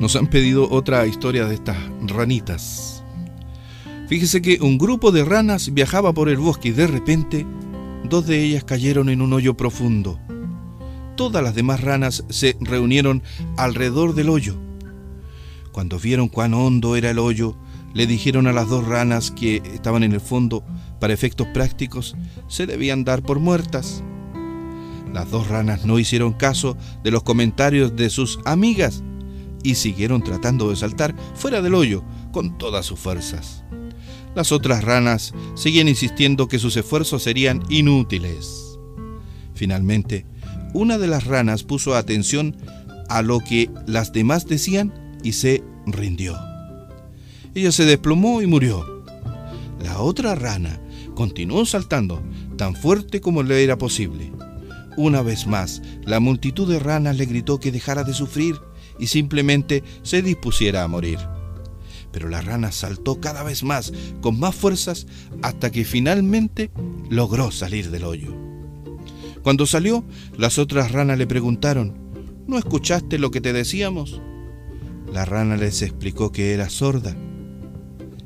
Nos han pedido otra historia de estas ranitas. Fíjese que un grupo de ranas viajaba por el bosque y de repente dos de ellas cayeron en un hoyo profundo. Todas las demás ranas se reunieron alrededor del hoyo. Cuando vieron cuán hondo era el hoyo, le dijeron a las dos ranas que estaban en el fondo, para efectos prácticos, se debían dar por muertas. Las dos ranas no hicieron caso de los comentarios de sus amigas y siguieron tratando de saltar fuera del hoyo con todas sus fuerzas. Las otras ranas seguían insistiendo que sus esfuerzos serían inútiles. Finalmente, una de las ranas puso atención a lo que las demás decían y se rindió. Ella se desplomó y murió. La otra rana continuó saltando tan fuerte como le era posible. Una vez más, la multitud de ranas le gritó que dejara de sufrir y simplemente se dispusiera a morir. Pero la rana saltó cada vez más, con más fuerzas, hasta que finalmente logró salir del hoyo. Cuando salió, las otras ranas le preguntaron, ¿no escuchaste lo que te decíamos? La rana les explicó que era sorda.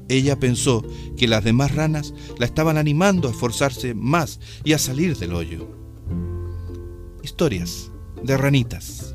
Ella pensó que las demás ranas la estaban animando a esforzarse más y a salir del hoyo. Historias de ranitas.